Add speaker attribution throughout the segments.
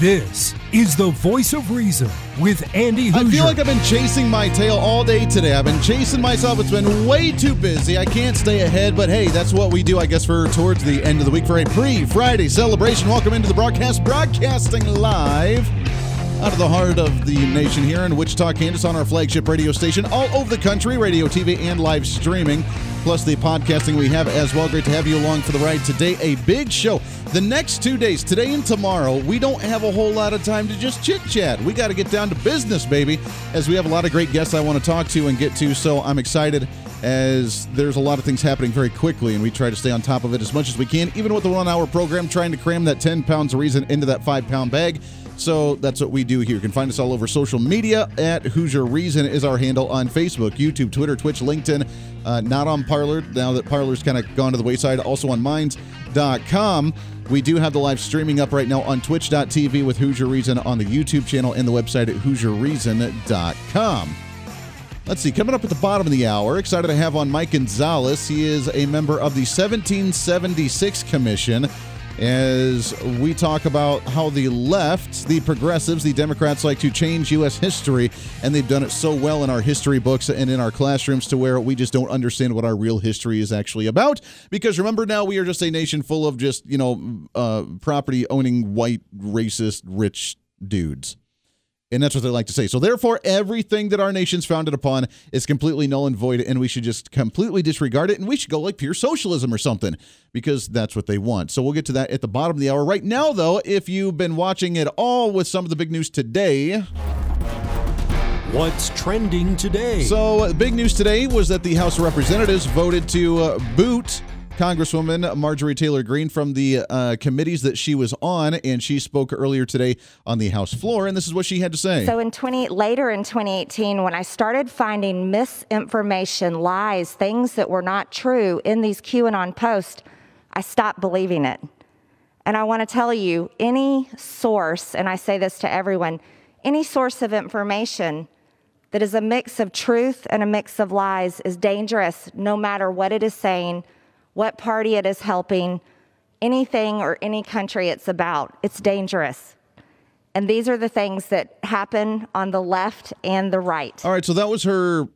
Speaker 1: This is the voice of reason with Andy Hooser.
Speaker 2: I feel like I've been chasing my tail all day today. I've been chasing myself. It's been way too busy. I can't stay ahead, but hey, that's what we do, I guess, for towards the end of the week for a pre Friday celebration. Welcome into the broadcast, broadcasting live out of the heart of the nation here in Wichita, Kansas, on our flagship radio station, all over the country, radio, TV, and live streaming, plus the podcasting we have as well. Great to have you along for the ride today. A big show. The next two days, today and tomorrow, we don't have a whole lot of time to just chit chat. We got to get down to business, baby, as we have a lot of great guests I want to talk to and get to. So I'm excited as there's a lot of things happening very quickly, and we try to stay on top of it as much as we can, even with the one hour program, trying to cram that 10 pounds of reason into that five pound bag. So that's what we do here. You can find us all over social media at Hooser Reason is our handle on Facebook, YouTube, Twitter, Twitch, LinkedIn. Uh, not on Parler now that Parler's kind of gone to the wayside. Also on Minds.com. We do have the live streaming up right now on Twitch.tv with Hooser Reason on the YouTube channel and the website at HooserReason.com. Let's see, coming up at the bottom of the hour, excited to have on Mike Gonzalez. He is a member of the 1776 Commission as we talk about how the left, the progressives, the Democrats like to change U.S. history, and they've done it so well in our history books and in our classrooms to where we just don't understand what our real history is actually about. Because remember, now we are just a nation full of just, you know, uh, property owning white, racist, rich dudes. And that's what they like to say. So, therefore, everything that our nation's founded upon is completely null and void, and we should just completely disregard it, and we should go like pure socialism or something because that's what they want. So, we'll get to that at the bottom of the hour. Right now, though, if you've been watching it all with some of the big news today.
Speaker 1: What's trending today?
Speaker 2: So, big news today was that the House of Representatives voted to uh, boot Congresswoman Marjorie Taylor Greene from the uh, committees that she was on, and she spoke earlier today on the House floor, and this is what she had to say.
Speaker 3: So, in 20 later in 2018, when I started finding misinformation, lies, things that were not true in these QAnon posts, I stopped believing it. And I want to tell you, any source, and I say this to everyone, any source of information that is a mix of truth and a mix of lies is dangerous, no matter what it is saying what party it is helping, anything or any country it's about. It's dangerous. And these are the things that happen on the left and the right.
Speaker 2: All right, so that was her,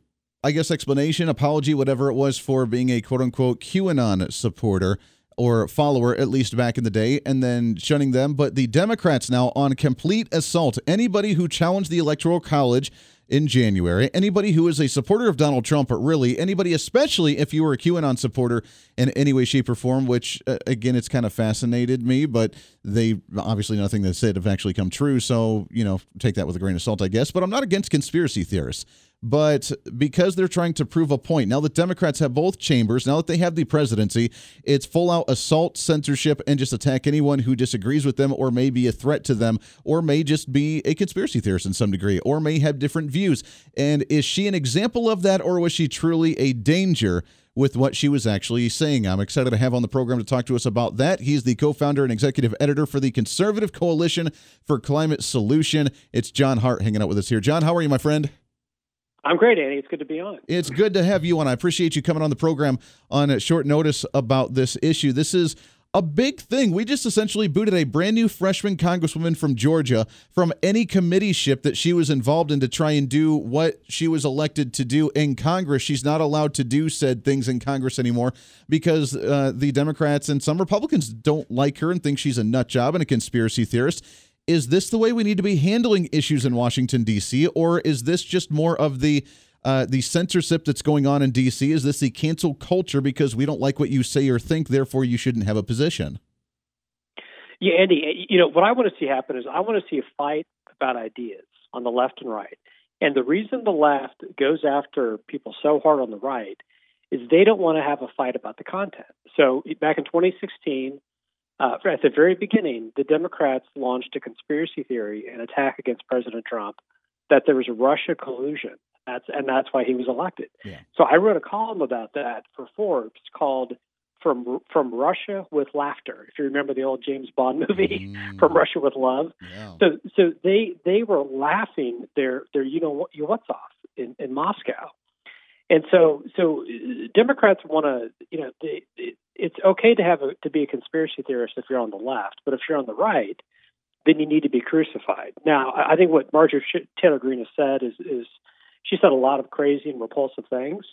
Speaker 2: I guess, explanation, apology, whatever it was, for being a quote unquote QAnon supporter or follower, at least back in the day, and then shunning them. But the Democrats now on complete assault. Anybody who challenged the Electoral College in January. Anybody who is a supporter of Donald Trump, but really anybody, especially if you were a QAnon supporter in any way, shape, or form, which uh, again, it's kind of fascinated me, but they obviously nothing they said have actually come true. So, you know, take that with a grain of salt, I guess. But I'm not against conspiracy theorists but because they're trying to prove a point, now that Democrats have both chambers, now that they have the presidency, it's full out assault, censorship, and just attack anyone who disagrees with them or may be a threat to them or may just be a conspiracy theorist in some degree or may have different views. And is she an example of that or was she truly a danger? with what she was actually saying. I'm excited to have on the program to talk to us about that. He's the co founder and executive editor for the Conservative Coalition for Climate Solution. It's John Hart hanging out with us here. John, how are you, my friend?
Speaker 4: I'm great, Andy. It's good to be on.
Speaker 2: It's good to have you on. I appreciate you coming on the program on short notice about this issue. This is a big thing. We just essentially booted a brand new freshman congresswoman from Georgia from any committeeship that she was involved in to try and do what she was elected to do in Congress. She's not allowed to do said things in Congress anymore because uh, the Democrats and some Republicans don't like her and think she's a nut job and a conspiracy theorist is this the way we need to be handling issues in Washington D.C. or is this just more of the uh, the censorship that's going on in D.C. Is this the cancel culture because we don't like what you say or think, therefore you shouldn't have a position?
Speaker 4: Yeah, Andy. You know what I want to see happen is I want to see a fight about ideas on the left and right. And the reason the left goes after people so hard on the right is they don't want to have a fight about the content. So back in 2016, uh, at the very beginning, the Democrats launched a conspiracy theory and attack against President Trump that there was a Russia collusion That's and that's why he was elected.
Speaker 2: Yeah.
Speaker 4: So I wrote a column about that for Forbes called "From From Russia with Laughter." If you remember the old James Bond movie,
Speaker 2: Mm.
Speaker 4: "From Russia with Love."
Speaker 2: Yeah.
Speaker 4: So so they they were laughing their their you know what you what's off in, in Moscow, and so so uh, Democrats want to you know they, it's okay to have a, to be a conspiracy theorist if you're on the left, but if you're on the right, then you need to be crucified. Now I think what Marjorie Taylor Greene has said is is she said a lot of crazy and repulsive things.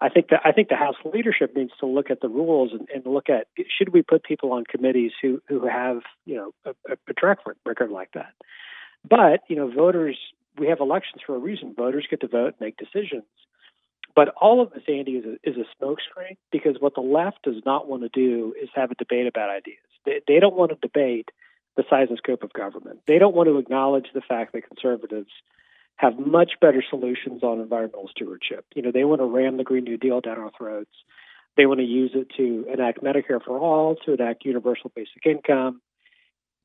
Speaker 4: I think that I think the House leadership needs to look at the rules and, and look at should we put people on committees who who have you know a, a track record like that. But you know, voters we have elections for a reason. Voters get to vote, make decisions. But all of this, Andy, is a, is a smokescreen because what the left does not want to do is have a debate about ideas. They, they don't want to debate the size and scope of government. They don't want to acknowledge the fact that conservatives have much better solutions on environmental stewardship. You know, they want to ram the Green New Deal down our throats. They want to use it to enact Medicare for all, to enact universal basic income.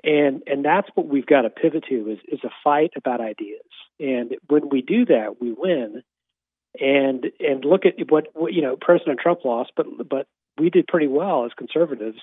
Speaker 4: And and that's what we've got to pivot to is, is a fight about ideas. And when we do that, we win. And and look at what, what you know, President Trump lost, but but we did pretty well as conservatives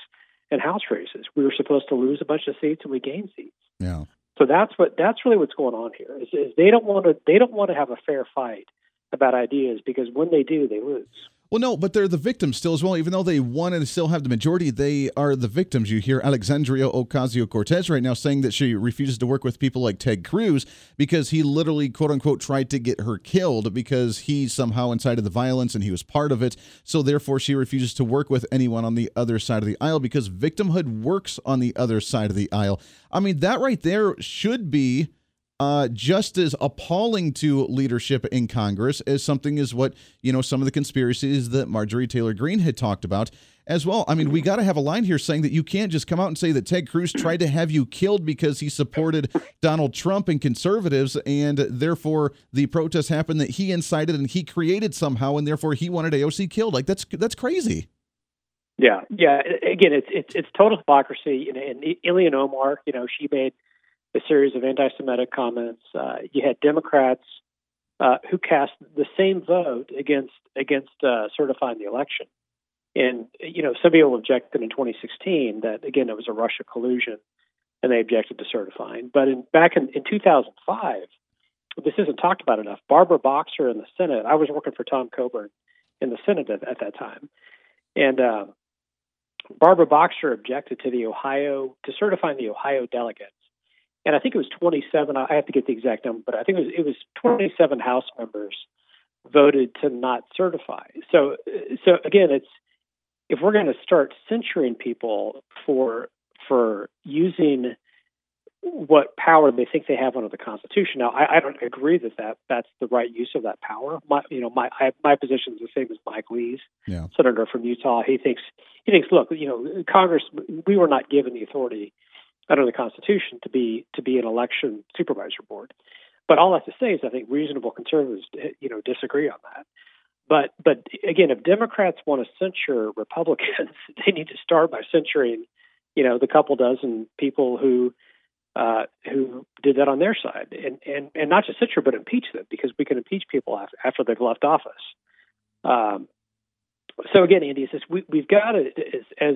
Speaker 4: in House races. We were supposed to lose a bunch of seats and we gained seats.
Speaker 2: Yeah.
Speaker 4: So that's what that's really what's going on here. Is, is they don't want to they don't want to have a fair fight about ideas because when they do, they lose.
Speaker 2: Well, no, but they're the victims still as well. Even though they won and still have the majority, they are the victims. You hear Alexandria Ocasio Cortez right now saying that she refuses to work with people like Ted Cruz because he literally, quote unquote, tried to get her killed because he somehow incited the violence and he was part of it. So therefore, she refuses to work with anyone on the other side of the aisle because victimhood works on the other side of the aisle. I mean, that right there should be uh, just as appalling to leadership in Congress as something is what you know some of the conspiracies that Marjorie Taylor Greene had talked about as well. I mean, we got to have a line here saying that you can't just come out and say that Ted Cruz tried to have you killed because he supported Donald Trump and conservatives, and therefore the protests happened that he incited and he created somehow, and therefore he wanted AOC killed. Like that's that's crazy.
Speaker 4: Yeah, yeah. Again, it's it's it's total hypocrisy. And, and Ilhan Omar, you know, she made a series of anti-Semitic comments. Uh, you had Democrats uh, who cast the same vote against against uh, certifying the election. And you know, some people objected in 2016 that again it was a Russia collusion, and they objected to certifying. But in, back in, in 2005, this isn't talked about enough. Barbara Boxer in the Senate. I was working for Tom Coburn in the Senate at, at that time, and uh, Barbara Boxer objected to the Ohio to certifying the Ohio delegates and I think it was 27. I have to get the exact number, but I think it was it was 27 House members voted to not certify. So, so again, it's if we're going to start censuring people for for using what power they think they have under the Constitution. Now, I, I don't agree that, that that's the right use of that power. My, you know, my I, my position is the same as Mike Lee's,
Speaker 2: Yeah.
Speaker 4: senator from Utah. He thinks he thinks, look, you know, Congress, we were not given the authority under the Constitution to be to be an election supervisor board. But all I have to say is I think reasonable conservatives, you know, disagree on that. But but again, if Democrats want to censure Republicans, they need to start by censuring, you know, the couple dozen people who uh, who did that on their side, and and and not just censure, but impeach them because we can impeach people after, after they've left office. Um, so again, Andy, we, we've got to as, as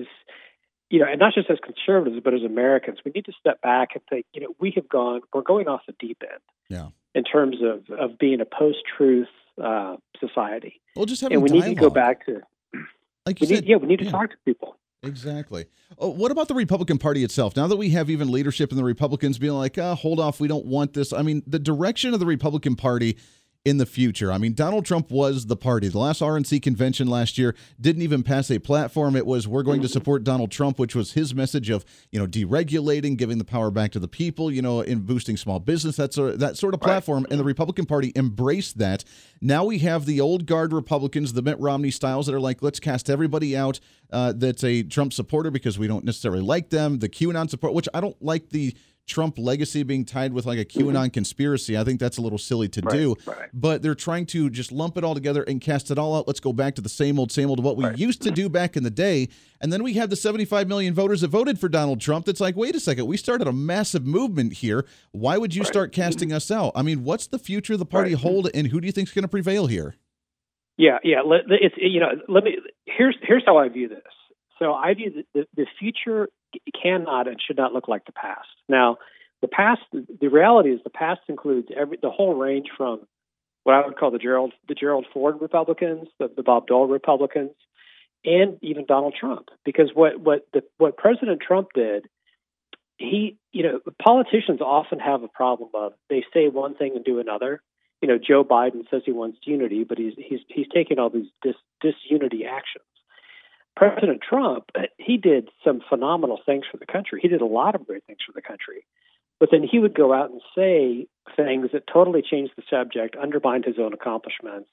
Speaker 4: you know, and not just as conservatives, but as Americans, we need to step back and think, you know, we have gone, we're going off the deep end
Speaker 2: Yeah.
Speaker 4: in terms of, of being a post-truth uh, society,
Speaker 2: Well, just having
Speaker 4: and we need to go back to,
Speaker 2: Like you
Speaker 4: we need,
Speaker 2: said,
Speaker 4: yeah, we need to
Speaker 2: yeah.
Speaker 4: talk to people.
Speaker 2: Exactly. Oh, what about the Republican Party itself? Now that we have even leadership in the Republicans being like, ah, hold off, we don't want this. I mean, the direction of the Republican Party in the future. I mean, Donald Trump was the party. The last RNC convention last year didn't even pass a platform. It was we're going to support Donald Trump, which was his message of you know deregulating, giving the power back to the people, you know, in boosting small business. That's a, that sort of platform, and the Republican Party embraced that. Now we have the old guard Republicans, the Mitt Romney styles, that are like, let's cast everybody out uh, that's a Trump supporter because we don't necessarily like them. The QAnon support, which I don't like the Trump legacy being tied with like a QAnon mm-hmm. conspiracy. I think that's a little silly to
Speaker 4: right,
Speaker 2: do.
Speaker 4: Right.
Speaker 2: But they're trying to just lump it all together and cast it all out. Let's go back to the same old, same old, what we right. used to do back in the day. And then we have the 75 million voters that voted for Donald Trump. That's like, wait a second, we started a massive movement here. Why would you start casting us out? I mean, what's the future of the party hold, and who do you think is going to prevail here?
Speaker 4: Yeah, yeah. It's you know, let me. Here's here's how I view this. So I view the, the, the future cannot and should not look like the past. Now, the past, the reality is the past includes every the whole range from what I would call the Gerald the Gerald Ford Republicans, the, the Bob Dole Republicans, and even Donald Trump. Because what what the, what President Trump did, he you know politicians often have a problem of they say one thing and do another you know, Joe Biden says he wants unity, but he's he's he's taking all these dis, disunity actions. President Trump, he did some phenomenal things for the country. He did a lot of great things for the country. But then he would go out and say things that totally changed the subject, undermined his own accomplishments,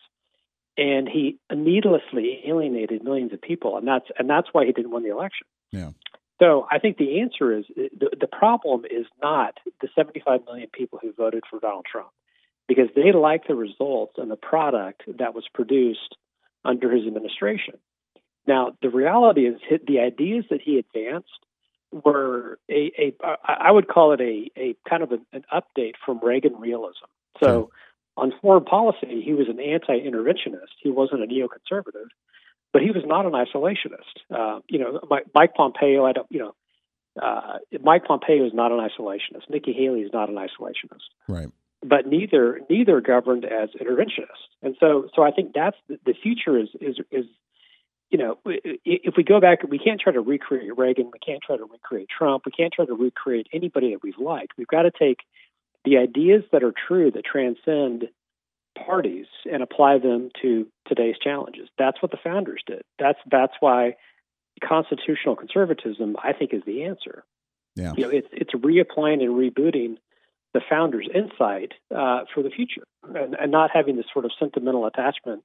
Speaker 4: and he needlessly alienated millions of people. And that's and that's why he didn't win the election.
Speaker 2: Yeah.
Speaker 4: So I think the answer is the, the problem is not the 75 million people who voted for Donald Trump because they liked the results and the product that was produced under his administration. Now, the reality is the ideas that he advanced were a, a I would call it a, a kind of an update from Reagan realism. So, on foreign policy, he was an anti-interventionist. He wasn't a neoconservative, but he was not an isolationist. Uh, you know, Mike Pompeo. I don't. You know, uh, Mike Pompeo is not an isolationist. Nikki Haley is not an isolationist.
Speaker 2: Right
Speaker 4: but neither neither governed as interventionists. And so so I think that's the, the future is is is you know if we go back we can't try to recreate Reagan, we can't try to recreate Trump, we can't try to recreate anybody that we've liked. We've got to take the ideas that are true that transcend parties and apply them to today's challenges. That's what the founders did. That's that's why constitutional conservatism I think is the answer.
Speaker 2: Yeah.
Speaker 4: You know, it's it's reapplying and rebooting the founder's insight uh, for the future and, and not having this sort of sentimental attachment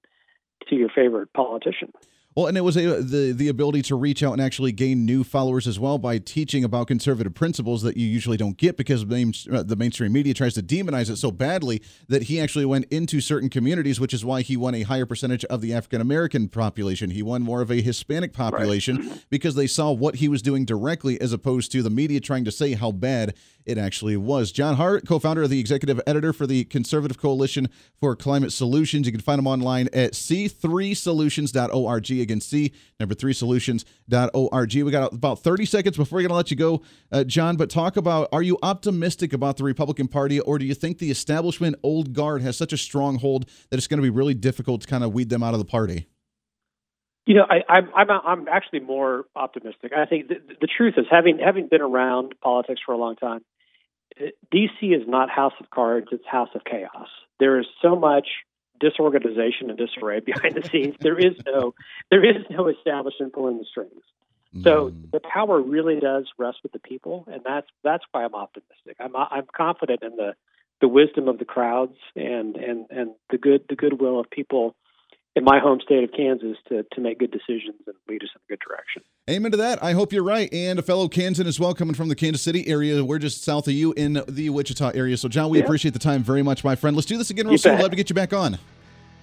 Speaker 4: to your favorite politician.
Speaker 2: Well, and it was a, the the ability to reach out and actually gain new followers as well by teaching about conservative principles that you usually don't get because uh, the mainstream media tries to demonize it so badly that he actually went into certain communities, which is why he won a higher percentage of the African American population. He won more of a Hispanic population right. because they saw what he was doing directly as opposed to the media trying to say how bad it actually was. John Hart, co founder of the executive editor for the Conservative Coalition for Climate Solutions. You can find him online at c3solutions.org. Again, C, number three solutions.org. We got about 30 seconds before we're going to let you go, uh, John, but talk about are you optimistic about the Republican Party, or do you think the establishment old guard has such a stronghold that it's going to be really difficult to kind of weed them out of the party?
Speaker 4: You know, I, I'm I'm I'm actually more optimistic. I think the, the truth is, having having been around politics for a long time, DC is not House of Cards; it's House of Chaos. There is so much disorganization and disarray behind the scenes. There is no there is no establishment pulling the strings. So mm. the power really does rest with the people, and that's that's why I'm optimistic. I'm I'm confident in the the wisdom of the crowds and and and the good the goodwill of people in my home state of Kansas to, to make good decisions and lead us in a good direction.
Speaker 2: Amen to that. I hope you're right. And a fellow Kansan as well, coming from the Kansas City area. We're just south of you in the Wichita area. So, John, we yeah. appreciate the time very much, my friend. Let's do this again real you soon. Bet. Love to get you back on.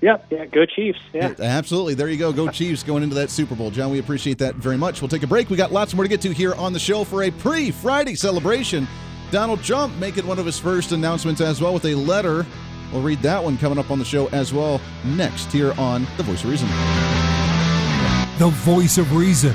Speaker 4: Yep. Yeah. Go Chiefs. Yeah.
Speaker 2: yeah. Absolutely. There you go. Go Chiefs going into that Super Bowl. John, we appreciate that very much. We'll take a break. We got lots more to get to here on the show for a pre Friday celebration. Donald Trump making one of his first announcements as well with a letter We'll read that one coming up on the show as well next here on The Voice of Reason.
Speaker 1: The Voice of Reason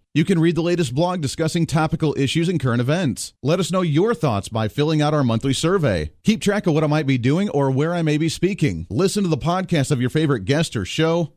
Speaker 2: You can read the latest blog discussing topical issues and current events. Let us know your thoughts by filling out our monthly survey. Keep track of what I might be doing or where I may be speaking. Listen to the podcast of your favorite guest or show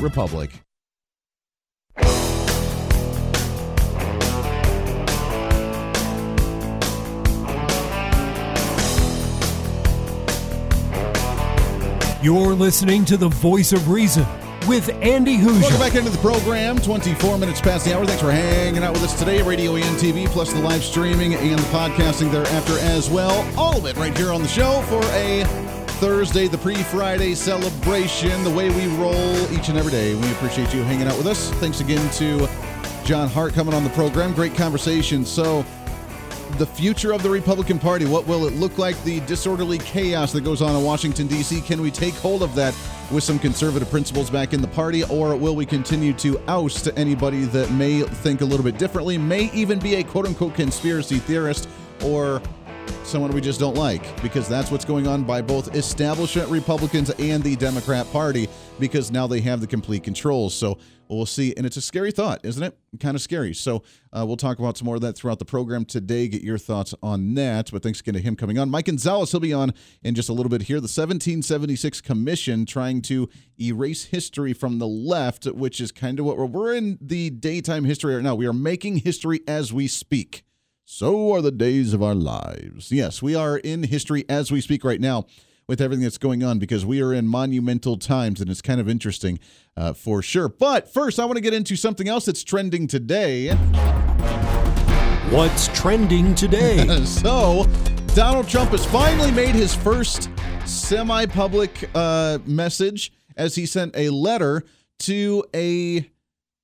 Speaker 2: republic.
Speaker 1: You're listening to the voice of reason with Andy Hooser.
Speaker 2: Welcome back into the program. 24 minutes past the hour. Thanks for hanging out with us today. Radio and TV, plus the live streaming and the podcasting thereafter as well. All of it right here on the show for a Thursday, the pre Friday celebration, the way we roll each and every day. We appreciate you hanging out with us. Thanks again to John Hart coming on the program. Great conversation. So, the future of the Republican Party. What will it look like? The disorderly chaos that goes on in Washington, D.C. Can we take hold of that with some conservative principles back in the party, or will we continue to oust anybody that may think a little bit differently, may even be a quote unquote conspiracy theorist, or someone we just don't like? Because that's what's going on by both establishment Republicans and the Democrat Party, because now they have the complete control. So we'll see. And it's a scary thought, isn't it? Kind of scary. So uh, we'll talk about some more of that throughout the program today. Get your thoughts on that. But thanks again to him coming on. Mike Gonzalez, he'll be on in just a little bit here. The 1776 Commission trying to erase history from the left, which is kind of what we're, we're in the daytime history right now. We are making history as we speak. So are the days of our lives. Yes, we are in history as we speak right now with everything that's going on because we are in monumental times and it's kind of interesting uh, for sure. But first, I want to get into something else that's trending today.
Speaker 1: What's trending today?
Speaker 2: so, Donald Trump has finally made his first semi public uh, message as he sent a letter to a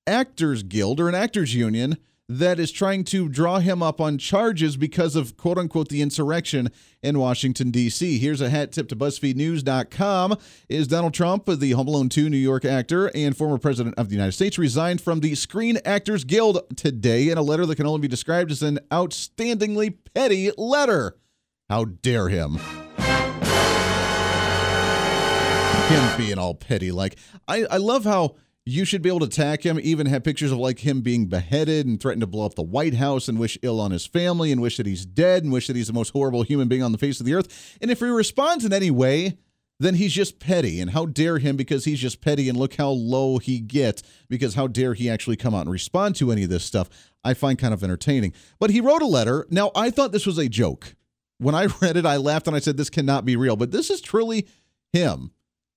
Speaker 2: actors guild or an actors union that is trying to draw him up on charges because of quote unquote the insurrection in Washington, D.C. Here's a hat tip to BuzzFeedNews.com. Is Donald Trump, the Home Alone 2 New York actor and former president of the United States, resigned from the Screen Actors Guild today in a letter that can only be described as an outstandingly petty letter? How dare him! Him being all petty. Like, I, I love how you should be able to attack him, even have pictures of like him being beheaded and threaten to blow up the White House and wish ill on his family and wish that he's dead and wish that he's the most horrible human being on the face of the earth. And if he responds in any way, then he's just petty. And how dare him because he's just petty and look how low he gets because how dare he actually come out and respond to any of this stuff. I find kind of entertaining. But he wrote a letter. Now, I thought this was a joke. When I read it, I laughed and I said, this cannot be real. But this is truly him.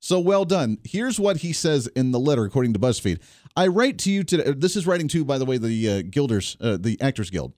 Speaker 2: So well done. Here's what he says in the letter, according to BuzzFeed. I write to you today. This is writing to, by the way, the uh, Guilders, uh, the Actors Guild.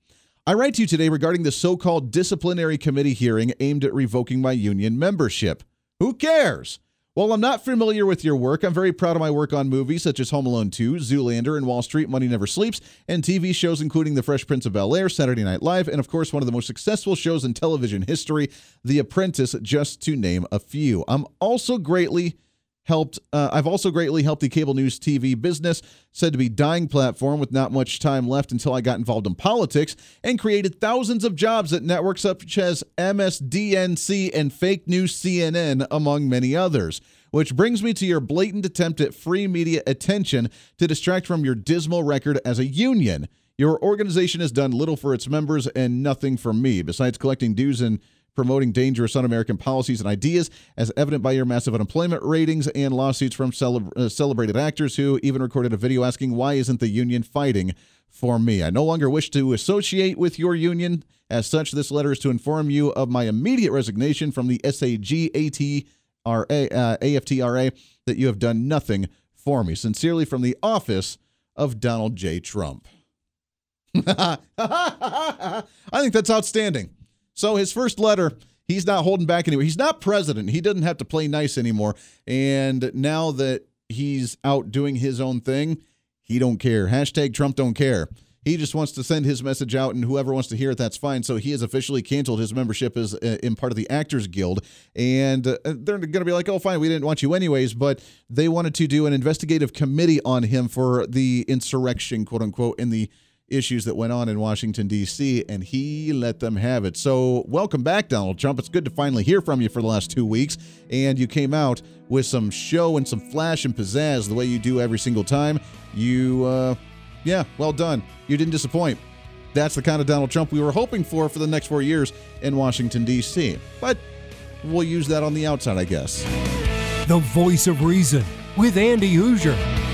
Speaker 2: I write to you today regarding the so-called disciplinary committee hearing aimed at revoking my union membership. Who cares? While I'm not familiar with your work, I'm very proud of my work on movies such as Home Alone 2, Zoolander, and Wall Street Money Never Sleeps, and TV shows including The Fresh Prince of Bel Air, Saturday Night Live, and of course, one of the most successful shows in television history, The Apprentice, just to name a few. I'm also greatly helped uh, i've also greatly helped the cable news tv business said to be dying platform with not much time left until i got involved in politics and created thousands of jobs at networks such as msdnc and fake news cnn among many others. Which brings me to your blatant attempt at free media attention to distract from your dismal record as a union. Your organization has done little for its members and nothing for me, besides collecting dues and promoting dangerous un American policies and ideas, as evident by your massive unemployment ratings and lawsuits from uh, celebrated actors who even recorded a video asking, Why isn't the union fighting for me? I no longer wish to associate with your union. As such, this letter is to inform you of my immediate resignation from the SAG uh, AFTRA that you have done nothing for me. Sincerely, from the office of Donald J. Trump. I think that's outstanding. So his first letter, he's not holding back anymore. He's not president. He doesn't have to play nice anymore. And now that he's out doing his own thing, he don't care. Hashtag Trump don't care. He just wants to send his message out, and whoever wants to hear it, that's fine. So he has officially canceled his membership as uh, in part of the Actors Guild, and uh, they're going to be like, "Oh, fine, we didn't want you anyways." But they wanted to do an investigative committee on him for the insurrection, quote unquote, in the issues that went on in Washington, D.C., and he let them have it. So, welcome back, Donald Trump. It's good to finally hear from you for the last two weeks. And you came out with some show and some flash and pizzazz the way you do every single time. You, uh, yeah, well done. You didn't disappoint. That's the kind of Donald Trump we were hoping for for the next four years in Washington, D.C. But we'll use that on the outside, I guess.
Speaker 1: The voice of reason with Andy Hooser.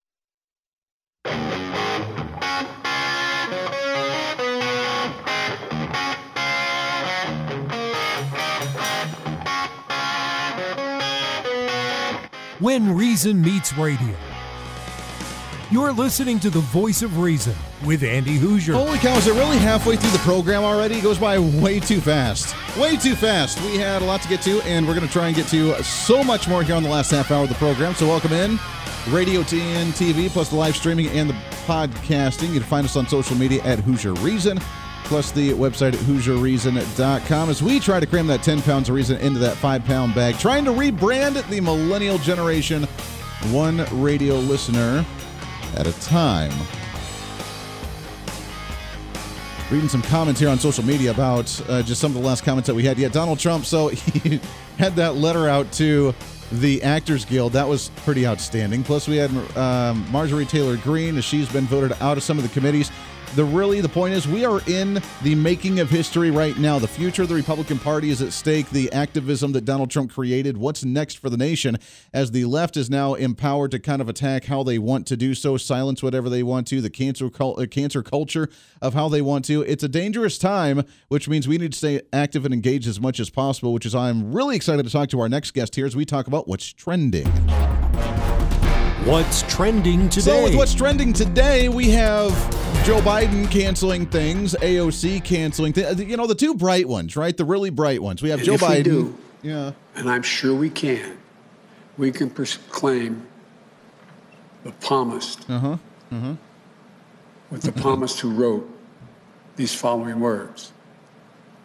Speaker 1: When Reason Meets Radio. You're listening to the voice of reason with Andy Hooser.
Speaker 2: Holy cow, is it really halfway through the program already? It goes by way too fast. Way too fast. We had a lot to get to, and we're going to try and get to so much more here on the last half hour of the program. So, welcome in. Radio TN TV, plus the live streaming and the podcasting. You can find us on social media at Hooser Reason plus the website at HooserReason.com as we try to cram that 10 pounds of reason into that 5 pound bag, trying to rebrand the millennial generation one radio listener at a time. Reading some comments here on social media about uh, just some of the last comments that we had. Yeah, Donald Trump, so he had that letter out to the Actors Guild. That was pretty outstanding. Plus, we had um, Marjorie Taylor Greene, as she's been voted out of some of the committees the really the point is we are in the making of history right now. The future of the Republican Party is at stake. The activism that Donald Trump created. What's next for the nation as the left is now empowered to kind of attack how they want to do so, silence whatever they want to. The cancer uh, cancer culture of how they want to. It's a dangerous time, which means we need to stay active and engaged as much as possible. Which is I'm really excited to talk to our next guest here as we talk about what's trending.
Speaker 1: What's trending today?
Speaker 2: So, with what's trending today, we have Joe Biden canceling things, AOC canceling things. You know, the two bright ones, right? The really bright ones. We have
Speaker 5: and
Speaker 2: Joe Biden.
Speaker 5: We do,
Speaker 2: yeah.
Speaker 5: And I'm sure we can. We can proclaim the psalmist.
Speaker 2: Uh huh. Uh huh.
Speaker 5: With the psalmist who wrote these following words.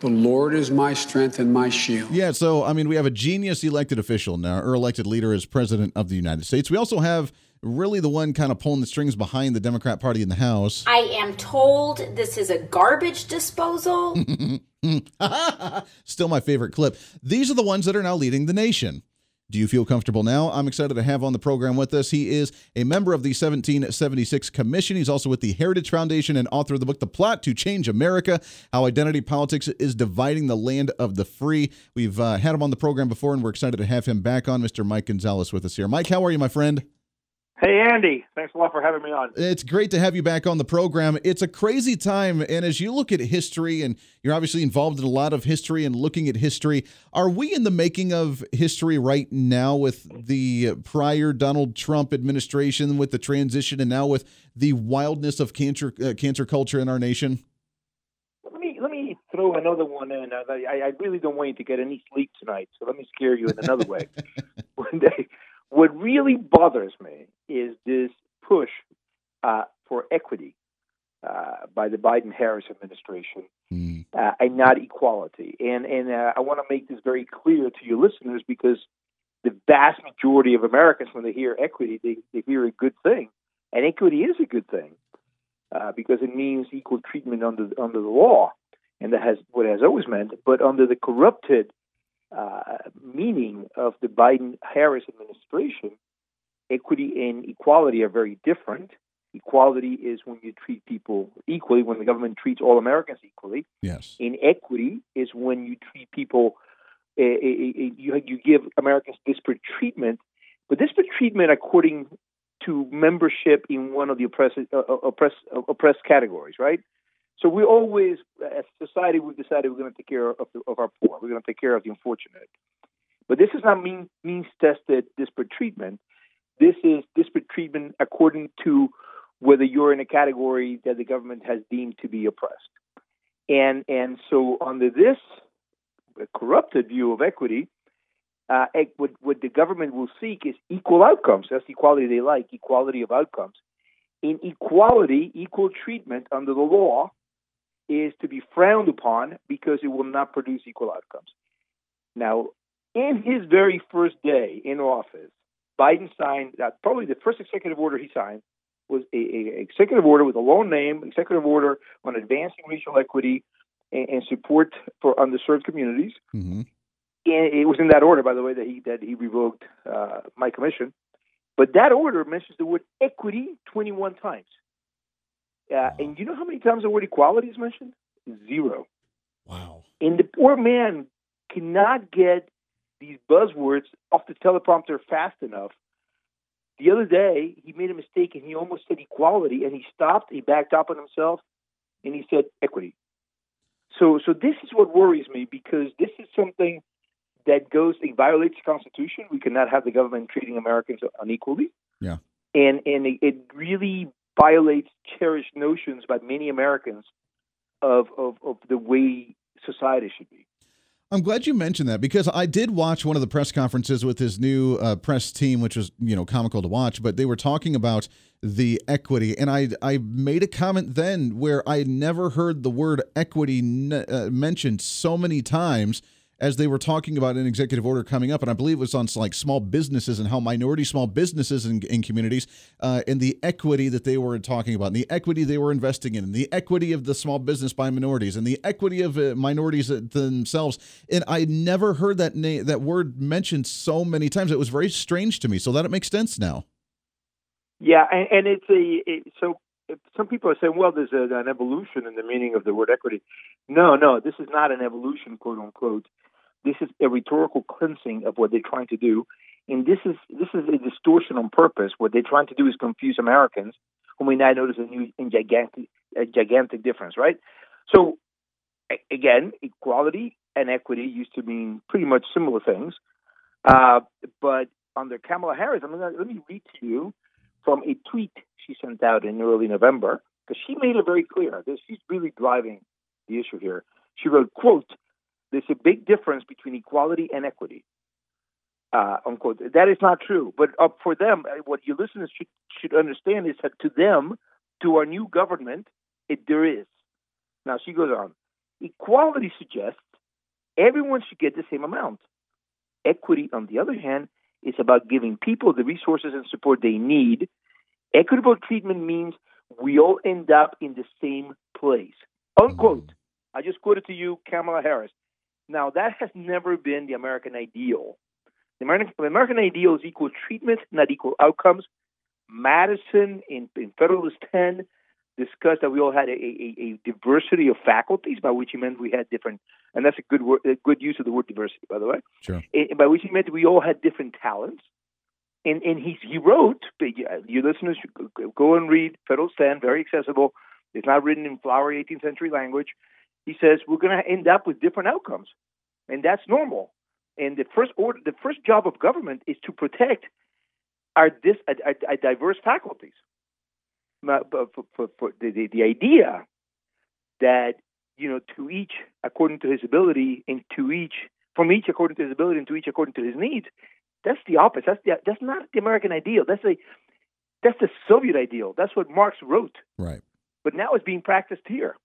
Speaker 5: The Lord is my strength and my shield.
Speaker 2: Yeah, so I mean, we have a genius elected official now, or elected leader as president of the United States. We also have really the one kind of pulling the strings behind the Democrat Party in the House.
Speaker 6: I am told this is a garbage disposal.
Speaker 2: Still my favorite clip. These are the ones that are now leading the nation. Do you feel comfortable now? I'm excited to have on the program with us. He is a member of the 1776 Commission. He's also with the Heritage Foundation and author of the book The Plot to Change America How Identity Politics is Dividing the Land of the Free. We've uh, had him on the program before, and we're excited to have him back on. Mr. Mike Gonzalez with us here. Mike, how are you, my friend?
Speaker 7: Hey, Andy. Thanks a lot for having me on.
Speaker 2: It's great to have you back on the program. It's a crazy time. And as you look at history, and you're obviously involved in a lot of history and looking at history, are we in the making of history right now with the prior Donald Trump administration, with the transition, and now with the wildness of cancer, uh, cancer culture in our nation?
Speaker 7: Let me, let me throw another one in. I, I really don't want you to get any sleep tonight, so let me scare you in another way. One day what really bothers me is this push uh, for equity uh, by the Biden Harris administration mm. uh, and not equality. And, and uh, I want to make this very clear to your listeners because the vast majority of Americans, when they hear equity, they, they hear a good thing. And equity is a good thing uh, because it means equal treatment under, under the law. And that has what it has always meant. But under the corrupted uh, meaning of the Biden Harris administration, equity and equality are very different. Equality is when you treat people equally, when the government treats all Americans equally.
Speaker 2: Yes.
Speaker 7: Inequity is when you treat people, uh, you, you give Americans disparate treatment, but disparate treatment according to membership in one of the oppressed, uh, uh oppressed, uh, oppressed categories, right? So we always, as a society, we've decided we're going to take care of, the, of our poor. We're going to take care of the unfortunate. But this is not mean, means tested disparate treatment. This is disparate treatment according to whether you're in a category that the government has deemed to be oppressed. And and so under this corrupted view of equity, uh, what, what the government will seek is equal outcomes. That's the equality they like, equality of outcomes. In equality, equal treatment under the law is to be frowned upon because it will not produce equal outcomes. Now, in his very first day in office, Biden signed uh, probably the first executive order he signed was a, a, executive order with a long name, executive order on advancing racial equity and, and support for underserved communities. Mm-hmm. And it was in that order, by the way, that he that he revoked uh, my commission. But that order mentions the word equity 21 times. Uh, and you know how many times the word equality is mentioned? Zero.
Speaker 2: Wow.
Speaker 7: And the poor man cannot get these buzzwords off the teleprompter fast enough. The other day, he made a mistake and he almost said equality, and he stopped, he backed up on himself, and he said equity. So, so this is what worries me because this is something that goes, it violates the Constitution. We cannot have the government treating Americans unequally.
Speaker 2: Yeah.
Speaker 7: And and it, it really violates cherished notions by many Americans of, of, of the way society should be.
Speaker 2: I'm glad you mentioned that because I did watch one of the press conferences with his new uh, press team, which was you know comical to watch. But they were talking about the equity, and I I made a comment then where I never heard the word equity uh, mentioned so many times as they were talking about an executive order coming up, and I believe it was on like small businesses and how minority small businesses in, in communities uh, and the equity that they were talking about, and the equity they were investing in, and the equity of the small business by minorities, and the equity of uh, minorities themselves. And I never heard that name, that word mentioned so many times. It was very strange to me. So that it makes sense now.
Speaker 7: Yeah, and, and it's a it, so some people are saying, well, there's a, an evolution in the meaning of the word equity. No, no, this is not an evolution, quote unquote. This is a rhetorical cleansing of what they're trying to do, and this is this is a distortion on purpose. What they're trying to do is confuse Americans, whom we now notice a new and gigantic a gigantic difference, right? So again, equality and equity used to mean pretty much similar things, uh, but under Kamala Harris, I mean, let me read to you from a tweet she sent out in early November because she made it very clear that she's really driving the issue here. She wrote, "quote there's a big difference between equality and equity. Uh, unquote. That is not true. But uh, for them, uh, what your listeners should should understand is that to them, to our new government, it, there is. Now she goes on. Equality suggests everyone should get the same amount. Equity, on the other hand, is about giving people the resources and support they need. Equitable treatment means we all end up in the same place. Unquote. I just quoted to you Kamala Harris. Now, that has never been the American ideal. The American, the American ideal is equal treatment, not equal outcomes. Madison in, in Federalist 10 discussed that we all had a, a, a, diversity of faculties, by which he meant we had different, and that's a good word, a good use of the word diversity, by the way.
Speaker 2: Sure.
Speaker 7: It, by which he meant we all had different talents, And, and he, he wrote, you listeners go and read Federalist 10, very accessible. It's not written in flowery 18th century language. He says we're going to end up with different outcomes, and that's normal. And the first order, the first job of government is to protect our, dis, our, our diverse faculties. For, for, for the, the, the idea that you know to each according to his ability, and to each from each according to his ability, and to each according to his needs, that's the opposite. That's the, that's not the American ideal. That's a that's the Soviet ideal. That's what Marx wrote.
Speaker 2: Right.
Speaker 7: But now it's being practiced here.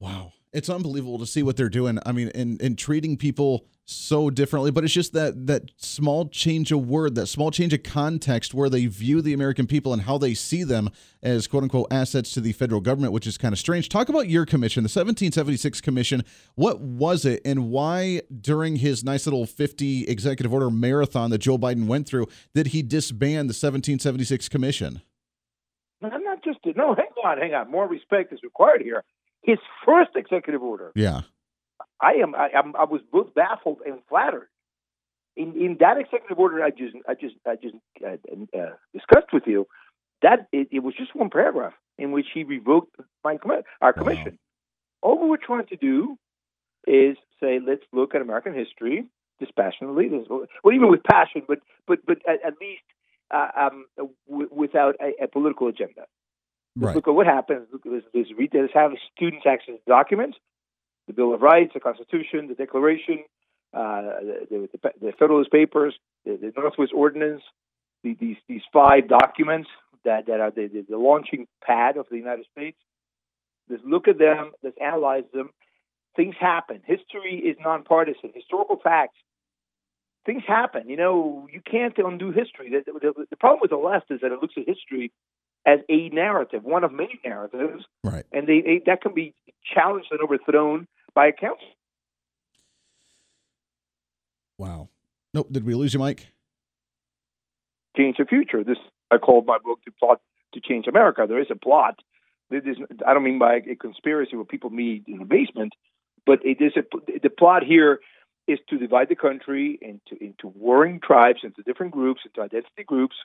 Speaker 2: Wow. It's unbelievable to see what they're doing. I mean, in, in treating people so differently, but it's just that that small change of word, that small change of context where they view the American people and how they see them as quote unquote assets to the federal government, which is kind of strange. Talk about your commission, the 1776 Commission. What was it and why during his nice little 50 executive order marathon that Joe Biden went through did he disband the 1776 Commission?
Speaker 7: I'm not just no, hang on, hang on. More respect is required here his first executive order.
Speaker 2: Yeah.
Speaker 7: I am. I, am, I was both baffled and flattered. In in that executive order, I just I just I just uh, uh, discussed with you, that it, it, was just one paragraph in which he revoked my our commission. Wow. All we were trying to do is say, let's look at American history dispassionately, well, even with passion, but but but at, at least uh, um, w- without a, a, political agenda. Right. Look at what happens. Let's, let's read. Let's have students access documents, the Bill of Rights, the Constitution, the Declaration, uh, the, the, the, Federalist Papers, the, the Northwest Ordinance, the, these these five documents that, that are the, the, launching pad of the United States. Let's look at them. Let's analyze them. Things happen. History is nonpartisan. Historical facts. Things happen. You know, you can't undo history. The problem with the left is that it looks at history as a narrative, one of many narratives,
Speaker 2: right?
Speaker 7: And they, they that can be challenged and overthrown by a council.
Speaker 2: Wow. Nope. Did we lose you, Mike?
Speaker 7: Change the future. This I called my book "The Plot to Change America." There is a plot. Is, I don't mean by a conspiracy where people meet in the basement, but it is a, the plot here is to divide the country into into warring tribes, into different groups, into identity groups,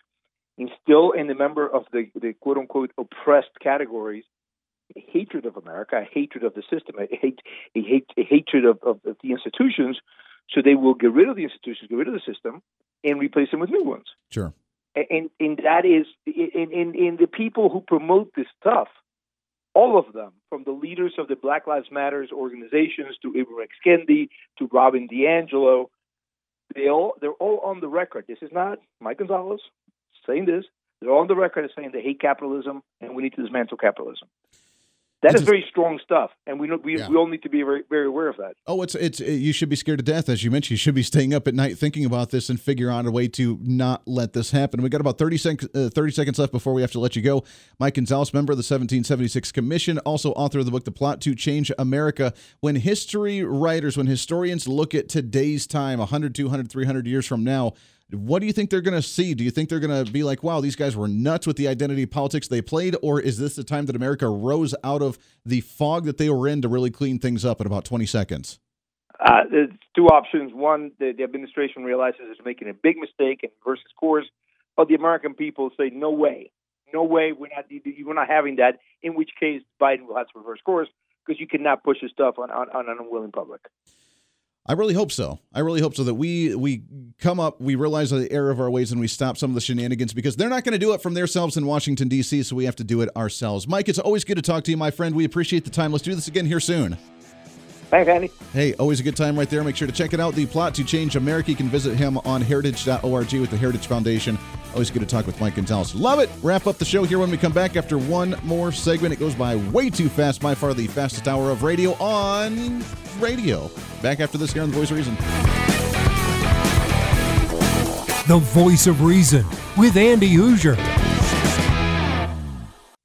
Speaker 7: instill in the member of the, the quote unquote oppressed categories a hatred of America, a hatred of the system, a, hate, a, hate, a hatred of, of, of, the institutions, so they will get rid of the institutions, get rid of the system, and replace them with new ones.
Speaker 2: Sure.
Speaker 7: And, and that is in, in, in the people who promote this stuff, all of them, from the leaders of the Black Lives Matters organizations to Ibram X. Kendi to Robin DiAngelo, they all they're all on the record. This is not Mike Gonzalez saying this. They're on the record as saying they hate capitalism and we need to dismantle capitalism. That is very strong stuff, and we we, yeah. we all need to be very very aware of that.
Speaker 2: Oh, it's it's you should be scared to death, as you mentioned. You should be staying up at night thinking about this and figure out a way to not let this happen. We got about 30, sec- uh, 30 seconds left before we have to let you go. Mike Gonzalez, member of the 1776 Commission, also author of the book "The Plot to Change America." When history writers, when historians look at today's time, 100, 200, 300 years from now what do you think they're going to see? Do you think they're going to be like, wow, these guys were nuts with the identity politics they played? Or is this the time that America rose out of the fog that they were in to really clean things up in about 20 seconds?
Speaker 7: Uh, there's two options. One, the, the administration realizes it's making a big mistake and reverses course. But the American people say, no way. No way. We're not, we're not having that. In which case, Biden will have to reverse course because you cannot push this stuff on, on, on an unwilling public.
Speaker 2: I really hope so. I really hope so that we we come up, we realize the error of our ways, and we stop some of the shenanigans because they're not going to do it from themselves in Washington D.C. So we have to do it ourselves. Mike, it's always good to talk to you, my friend. We appreciate the time. Let's do this again here soon.
Speaker 7: Thanks, Andy.
Speaker 2: Hey, always a good time right there. Make sure to check it out. The plot to change America. You can visit him on heritage.org with the Heritage Foundation. Always good to talk with Mike Gonzalez. Love it. Wrap up the show here when we come back after one more segment. It goes by way too fast. By far the fastest hour of radio on radio. Back after this here on The Voice of Reason.
Speaker 1: The Voice of Reason with Andy Hooser.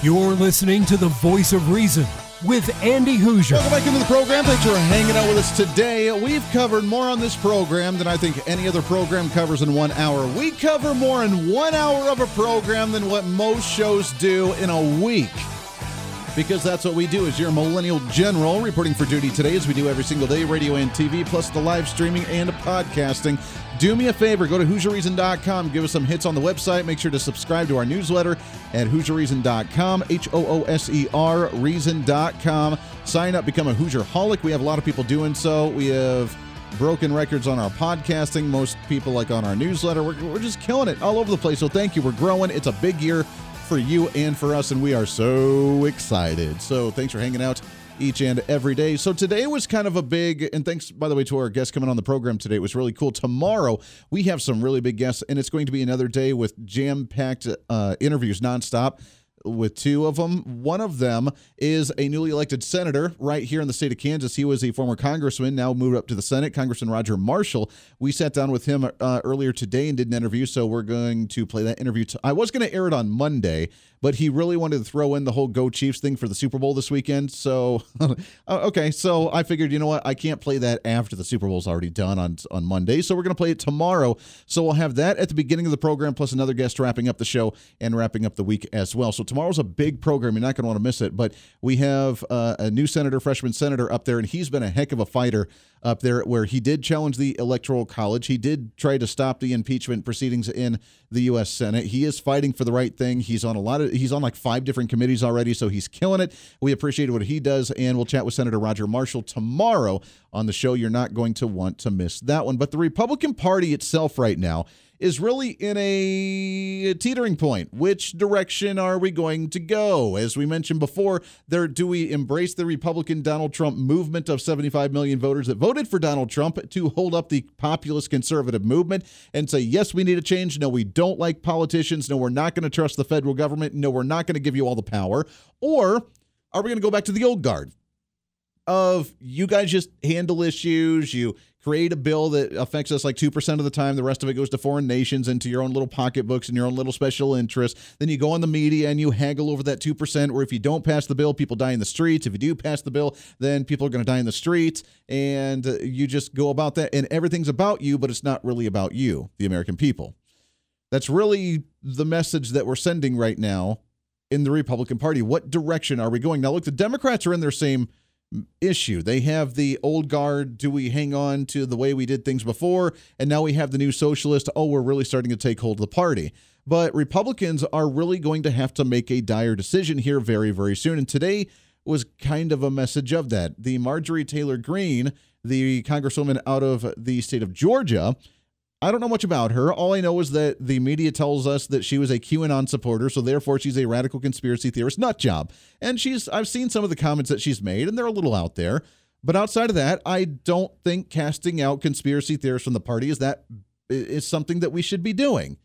Speaker 1: You're listening to the voice of reason with Andy Hooser.
Speaker 2: Welcome back into the program. Thanks for hanging out with us today. We've covered more on this program than I think any other program covers in one hour. We cover more in one hour of a program than what most shows do in a week. Because that's what we do as your millennial general reporting for duty today, as we do every single day, radio and TV, plus the live streaming and podcasting. Do me a favor, go to HooserReason.com, give us some hits on the website. Make sure to subscribe to our newsletter at HooserReason.com, H O O S E R, Reason.com. Sign up, become a Hooser Holic. We have a lot of people doing so. We have broken records on our podcasting. Most people like on our newsletter. We're, we're just killing it all over the place. So thank you. We're growing. It's a big year for you and for us, and we are so excited. So thanks for hanging out each and every day. So today was kind of a big, and thanks, by the way, to our guests coming on the program today. It was really cool. Tomorrow, we have some really big guests, and it's going to be another day with jam packed uh, interviews nonstop with two of them. One of them is a newly elected senator right here in the state of Kansas. He was a former congressman, now moved up to the Senate, Congressman Roger Marshall. We sat down with him uh, earlier today and did an interview, so we're going to play that interview. T- I was going to air it on Monday, but he really wanted to throw in the whole Go Chiefs thing for the Super Bowl this weekend. So, uh, okay, so I figured, you know what, I can't play that after the Super Bowl's already done on on Monday, so we're going to play it tomorrow. So we'll have that at the beginning of the program, plus another guest wrapping up the show and wrapping up the week as well. So tomorrow's a big program. You're not going to want to miss it. But we have uh, a new senator, freshman senator up there, and he's been a heck of a fighter up there where he did challenge the electoral college. He did try to stop the impeachment proceedings in the US Senate. He is fighting for the right thing. He's on a lot of he's on like five different committees already so he's killing it. We appreciate what he does and we'll chat with Senator Roger Marshall tomorrow on the show. You're not going to want to miss that one. But the Republican Party itself right now is really in a teetering point. Which direction are we going to go? As we mentioned before, there do we embrace the Republican Donald Trump movement of 75 million voters that voted for Donald Trump to hold up the populist conservative movement and say, yes, we need a change. No, we don't like politicians. No, we're not going to trust the federal government. No, we're not going to give you all the power. Or are we going to go back to the old guard? Of you guys just handle issues, you create a bill that affects us like 2% of the time. The rest of it goes to foreign nations and to your own little pocketbooks and your own little special interests. Then you go on the media and you haggle over that 2%, or if you don't pass the bill, people die in the streets. If you do pass the bill, then people are going to die in the streets. And uh, you just go about that. And everything's about you, but it's not really about you, the American people. That's really the message that we're sending right now in the Republican Party. What direction are we going? Now, look, the Democrats are in their same issue. They have the old guard, do we hang on to the way we did things before? And now we have the new socialist, oh, we're really starting to take hold of the party. But Republicans are really going to have to make a dire decision here very, very soon. And today, was kind of a message of that. The Marjorie Taylor Greene, the congresswoman out of the state of Georgia, I don't know much about her. All I know is that the media tells us that she was a QAnon supporter, so therefore she's a radical conspiracy theorist nut job. And she's I've seen some of the comments that she's made, and they're a little out there. But outside of that, I don't think casting out conspiracy theorists from the party is that is something that we should be doing.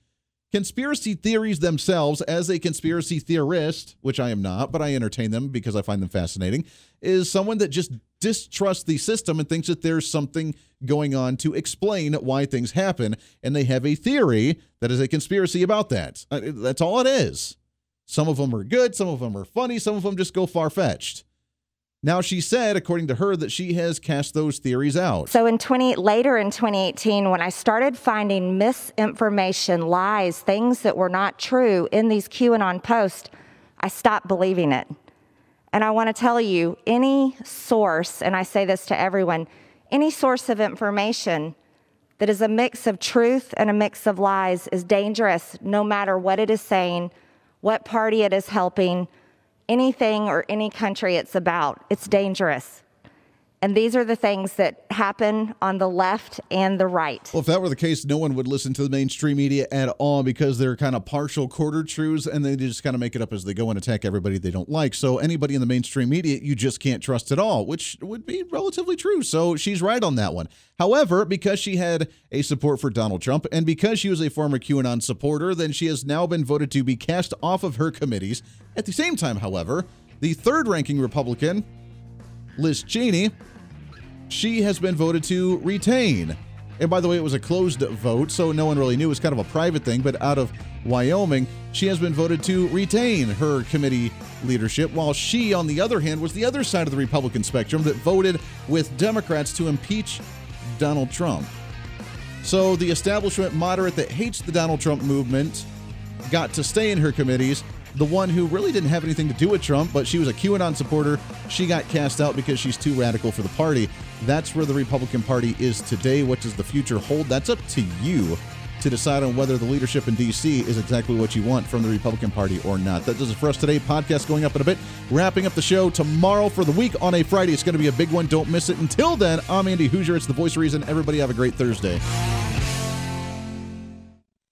Speaker 2: Conspiracy theories themselves, as a conspiracy theorist, which I am not, but I entertain them because I find them fascinating, is someone that just distrusts the system and thinks that there's something going on to explain why things happen. And they have a theory that is a conspiracy about that. Uh, that's all it is. Some of them are good, some of them are funny, some of them just go far fetched. Now she said, according to her, that she has cast those theories out.
Speaker 3: So in 20 later in 2018, when I started finding misinformation, lies, things that were not true in these QAnon posts, I stopped believing it. And I want to tell you, any source, and I say this to everyone, any source of information that is a mix of truth and a mix of lies is dangerous, no matter what it is saying, what party it is helping anything or any country it's about. It's dangerous. And these are the things that happen on the left and the right.
Speaker 2: Well, if that were the case, no one would listen to the mainstream media at all because they're kind of partial quarter truths and they just kind of make it up as they go and attack everybody they don't like. So anybody in the mainstream media, you just can't trust at all, which would be relatively true. So she's right on that one. However, because she had a support for Donald Trump and because she was a former QAnon supporter, then she has now been voted to be cast off of her committees. At the same time, however, the third ranking Republican, Liz Cheney, she has been voted to retain. And by the way, it was a closed vote, so no one really knew. It was kind of a private thing, but out of Wyoming, she has been voted to retain her committee leadership, while she, on the other hand, was the other side of the Republican spectrum that voted with Democrats to impeach Donald Trump. So the establishment moderate that hates the Donald Trump movement got to stay in her committees, the one who really didn't have anything to do with Trump, but she was a QAnon supporter. She got cast out because she's too radical for the party. That's where the Republican Party is today. What does the future hold? That's up to you to decide on whether the leadership in D.C. is exactly what you want from the Republican Party or not. That does it for us today. Podcast going up in a bit. Wrapping up the show tomorrow for the week on a Friday. It's going to be a big one. Don't miss it. Until then, I'm Andy Hooser. It's the voice of reason. Everybody have a great Thursday.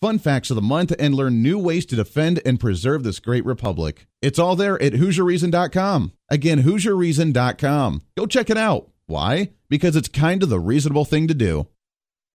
Speaker 2: fun facts of the month, and learn new ways to defend and preserve this great republic. It's all there at HooserReason.com. Again, HooserReason.com. Go check it out. Why? Because it's kind of the reasonable thing to do.